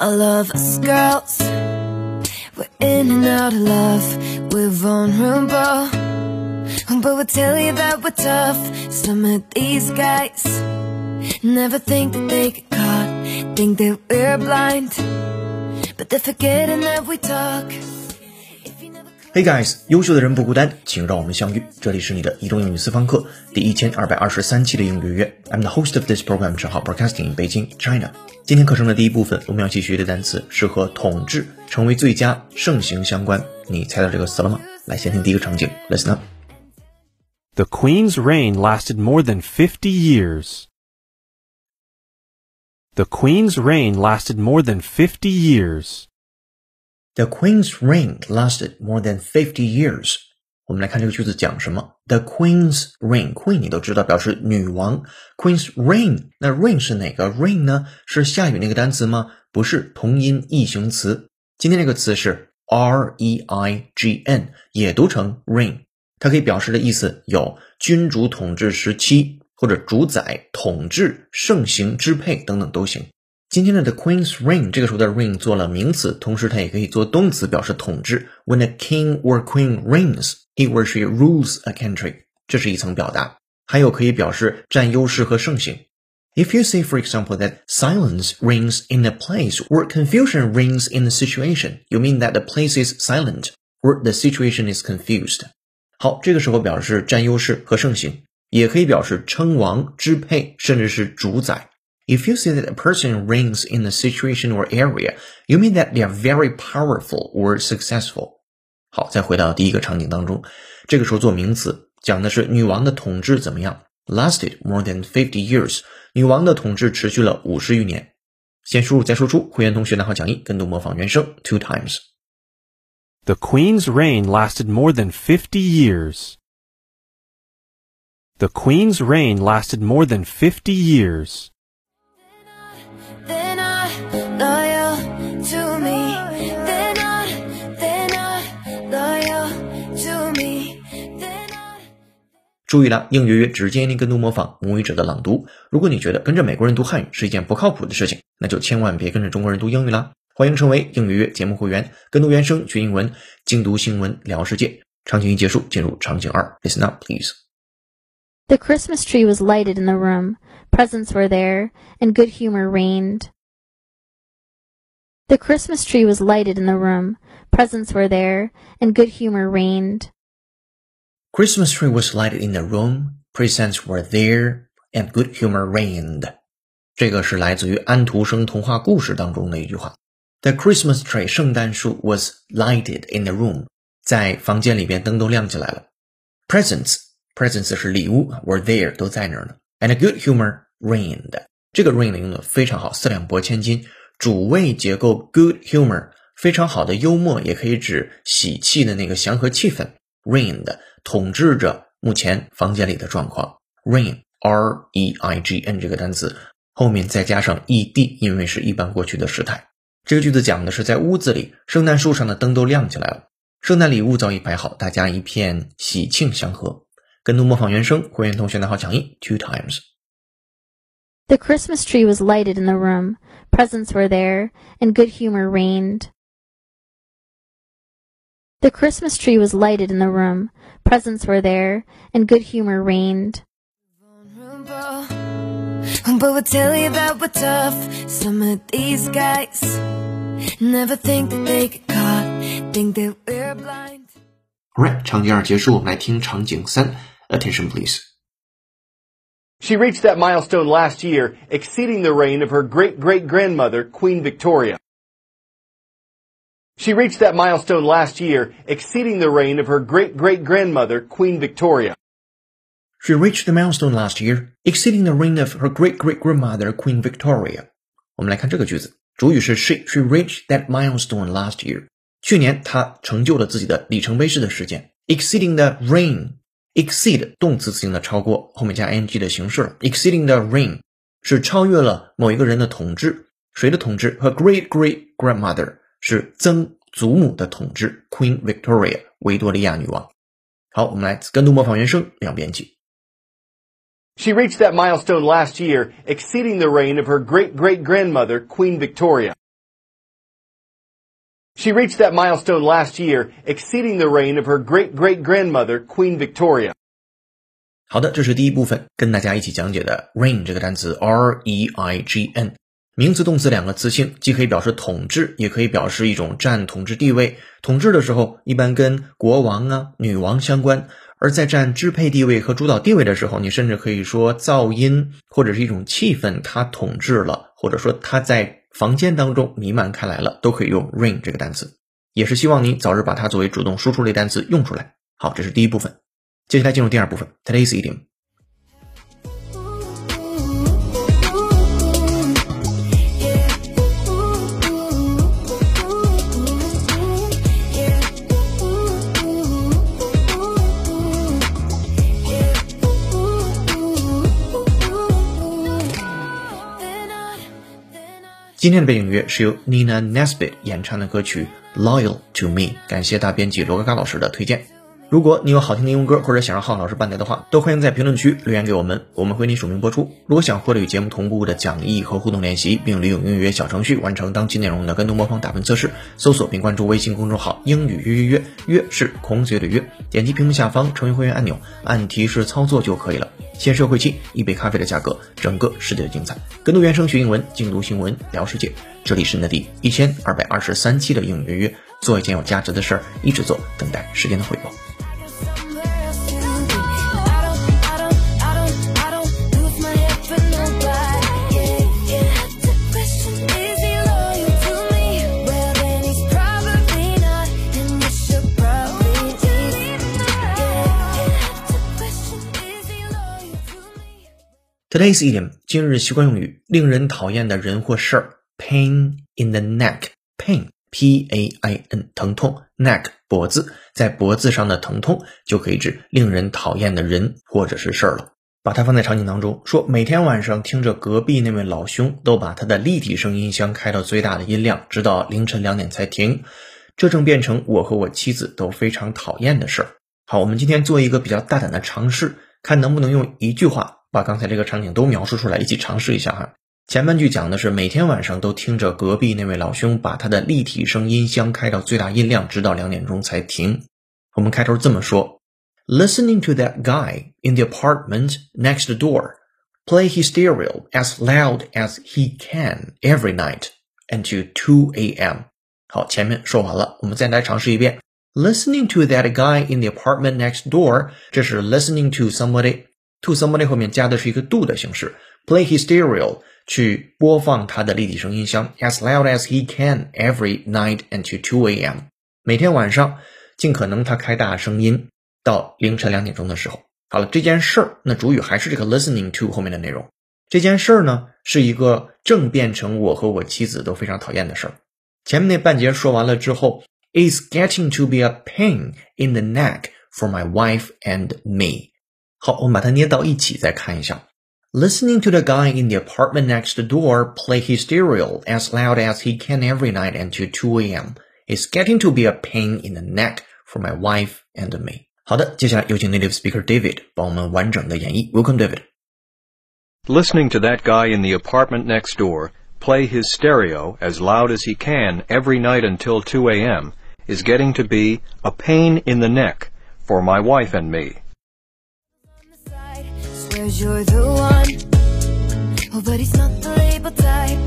All of us girls, we're in and out of love, we're vulnerable. But we'll tell you that we're tough. Some of these guys never think that they get caught, think that we're blind. But they're forgetting that we talk. Hey guys，优秀的人不孤单，请让我们相遇。这里是你的移动英语私房课第一千二百二十三期的英语约。I'm the host of this program，正好 broadcasting in Beijing, China。今天课程的第一部分，我们要去学的单词是和统治成为最佳盛行相关。你猜到这个词了吗？来，先听第一个场景，Listen up。The Queen's reign lasted more than fifty years. The Queen's reign lasted more than fifty years. The Queen's reign lasted more than fifty years. 我们来看这个句子讲什么？The Queen's reign，Queen 你都知道表示女王。Queen's reign，那 reign 是哪个 reign 呢？是下雨那个单词吗？不是，同音异形词。今天这个词是 r e i g n，也读成 reign。它可以表示的意思有君主统治时期，或者主宰、统治、盛行、支配等等都行。今天的 the Queen's reign 这个时候的 reign 做了名词，同时它也可以做动词，表示统治。When a king or queen reigns, he or she rules a country，这是一层表达。还有可以表示占优势和盛行。If you say, for example, that silence reigns in a place or confusion reigns in a situation, you mean that the place is silent or the situation is confused. 好，这个时候表示占优势和盛行，也可以表示称王、支配，甚至是主宰。 If you say that a person reigns in a situation or area, you mean that they are very powerful or successful. 好，再回到第一个场景当中，这个时候做名词，讲的是女王的统治怎么样？Lasted more than fifty years，女王的统治持续了五十余年。先输入再输出，会员同学拿好讲义，跟读模仿原声 two times。The Queen's reign lasted more than fifty years. The Queen's reign lasted more than fifty years. 注意了，应约约只建议您跟读模仿母语者的朗读。如果你觉得跟着美国人读汉语是一件不靠谱的事情，那就千万别跟着中国人读英语啦。欢迎成为应约约节目会员，跟读原声学英文，精读新闻聊世界。场景一结束，进入场景二，Listen up, please. The Christmas tree was lighted in the room, presents were there, and good humor reigned. The Christmas tree was lighted in the room, presents were there, and good humor reigned. Christmas tree was lighted in the room, presents were there, and good humor reigned. 这个是来自于安徒生童话故事当中的一句话。The Christmas tree 圣诞树 was lighted in the room，在房间里边灯都亮起来了。Presents presents 是礼物，were there 都在那儿呢。And good humor reigned，这个 reign 用的非常好，四两拨千斤。主谓结构 good humor 非常好的幽默，也可以指喜气的那个祥和气氛。reigned 统治着目前房间里的状况。Rain r e i g n 这个单词后面再加上 e d，因为是一般过去的时态。这个句子讲的是在屋子里，圣诞树上的灯都亮起来了，圣诞礼物早已摆好，大家一片喜庆祥和。跟读模仿原声，会员同学拿好讲义 two times。The Christmas tree was lighted in the room, presents were there, and good humor reigned. The Christmas tree was lighted in the room, presents were there, and good humor reigned. vulnerable. But we'll tell you that we're tough. Some of these guys never think that they get caught, think that we're blind. Alright，场景二结束，我们来听场景三。Attention please。 She reached that milestone last year, exceeding the reign of her great great grandmother, Queen Victoria. She reached that milestone last year, exceeding the reign of her great great grandmother, Queen Victoria. She reached the milestone last year, exceeding the reign of her great great grandmother Queen Victoria. 我们来看这个句子，主语是 she。She reached that milestone last year. 去年她成就了自己的里程碑式的事件，exceeding the reign。exceed 动词词性的超过，后面加 ing 的形式了。exceeding the reign 是超越了某一个人的统治，谁的统治？Her great great grandmother 是曾祖母的统治，Queen Victoria 维多利亚女王。好，我们来跟读模仿原声两遍起。 She reached that milestone last year, exceeding the reign of her great great grandmother, Queen Victoria. She reached that milestone last year, exceeding the reign of her great great grandmother, Queen Victoria. 好的，这是第一部分，跟大家一起讲解的 reign 这个单词 R E I G N， 名词动词两个词性，既可以表示统治，也可以表示一种占统治地位。统治的时候，一般跟国王啊、女王相关；而在占支配地位和主导地位的时候，你甚至可以说噪音或者是一种气氛，它统治了，或者说它在。房间当中弥漫开来了，都可以用 reign 这个单词，也是希望你早日把它作为主动输出类单词用出来。好，这是第一部分，接下来进入第二部分，today's idiom。今天的背景音乐是由 Nina Nesbitt 演唱的歌曲《Loyal to Me》，感谢大编辑罗嘎嘎老师的推荐。如果你有好听的英文歌，或者想让浩老师伴奏的话，都欢迎在评论区留言给我们，我们会为你署名播出。如果想获得与节目同步的讲义和互动练习，并利用英语约小程序完成当期内容的跟读模仿打分测试，搜索并关注微信公众号“英语约约约”，约是孔子的约，点击屏幕下方成为会员按钮，按提示操作就可以了。先社会期，一杯咖啡的价格，整个世界的精彩。跟读原声学英文，精读新闻聊世界。这里是你的第一千二百二十三期的英语约约，做一件有价值的事儿，一直做，等待时间的回报。Today's idiom 今日习惯用语，令人讨厌的人或事儿。Pain in the neck，pain p a i n 疼痛，neck 脖子，在脖子上的疼痛就可以指令人讨厌的人或者是事儿了。把它放在场景当中，说每天晚上听着隔壁那位老兄都把他的立体声音箱开到最大的音量，直到凌晨两点才停，这正变成我和我妻子都非常讨厌的事儿。好，我们今天做一个比较大胆的尝试，看能不能用一句话。把刚才这个场景都描述出来，一起尝试一下哈。前半句讲的是每天晚上都听着隔壁那位老兄把他的立体声音箱开到最大音量，直到两点钟才停。我们开头这么说：Listening to that guy in the apartment next door play his stereo as loud as he can every night until two a.m. 好，前面说完了，我们再来尝试一遍。Listening to that guy in the apartment next door，这是 listening to somebody。To somebody 后面加的是一个 do 的形式，play his stereo 去播放他的立体声音箱，as loud as he can every night until two a.m. 每天晚上尽可能他开大声音到凌晨两点钟的时候。好了，这件事儿那主语还是这个 listening to 后面的内容。这件事儿呢是一个正变成我和我妻子都非常讨厌的事儿。前面那半节说完了之后，is getting to be a pain in the neck for my wife and me。好，我们把它捏到一起再看一下。Listening to the guy in the apartment next door play his stereo as loud as he can every night until 2 a.m. is getting to be a pain in the neck for my wife and me. 好的，接下来有请 native speaker David 帮我们完整的演绎。Welcome, David. Listening to that guy in the apartment next door play his stereo as loud as he can every night until 2 a.m. is getting to be a pain in the neck for my wife and me. Cause you're the one Oh, but he's not the label type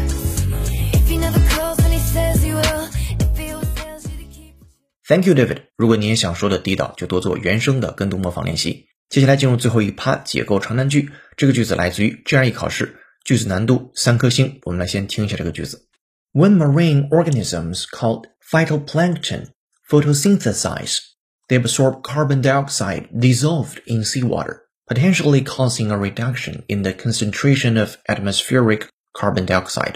If he never calls when he says he will If he always tells you to keep Thank you, David。如果你也想说的地道，就多做原声的跟读模仿练习。接下来进入最后一趴，解构长难句。这个句子来自于 GRE 考试，句子难度三颗星。我们来先听一下这个句子：When marine organisms called phytoplankton photosynthesize, they absorb carbon dioxide dissolved in seawater Potentially causing a reduction in the concentration of atmospheric carbon dioxide.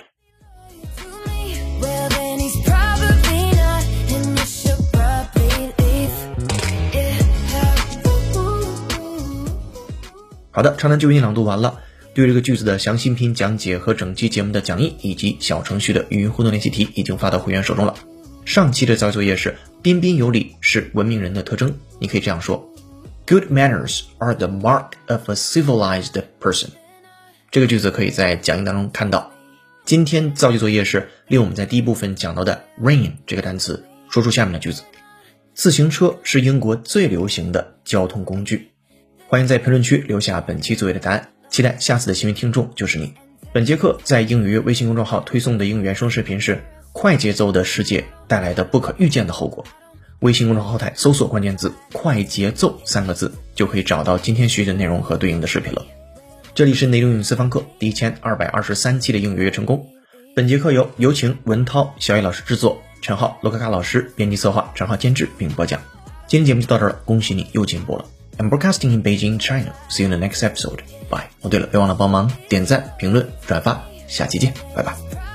好的，长难句为你朗读完了。对于这个句子的详细拼讲解和整期节目的讲义以及小程序的语音互动练习题已经发到会员手中了。上期的造作业是彬彬有礼是文明人的特征，你可以这样说。Good manners are the mark of a civilized person。这个句子可以在讲义当中看到。今天造句作业是利用我们在第一部分讲到的 rain 这个单词，说出下面的句子：自行车是英国最流行的交通工具。欢迎在评论区留下本期作业的答案，期待下次的幸运听众就是你。本节课在英语微信公众号推送的英语原声视频是《快节奏的世界带来的不可预见的后果》。微信公众号后台搜索关键字“快节奏”三个字，就可以找到今天学习的内容和对应的视频了。这里是内容英语私房课第一千二百二十三期的英语月成功。本节课由有请文涛、小野老师制作，陈浩、罗卡卡老师编辑策划，陈浩监制并播讲。今天节目就到这儿了，恭喜你又进步了。I'm broadcasting in Beijing, China. See you in the next episode. Bye. 哦，对了，别忘了帮忙点赞、评论、转发。下期见，拜拜。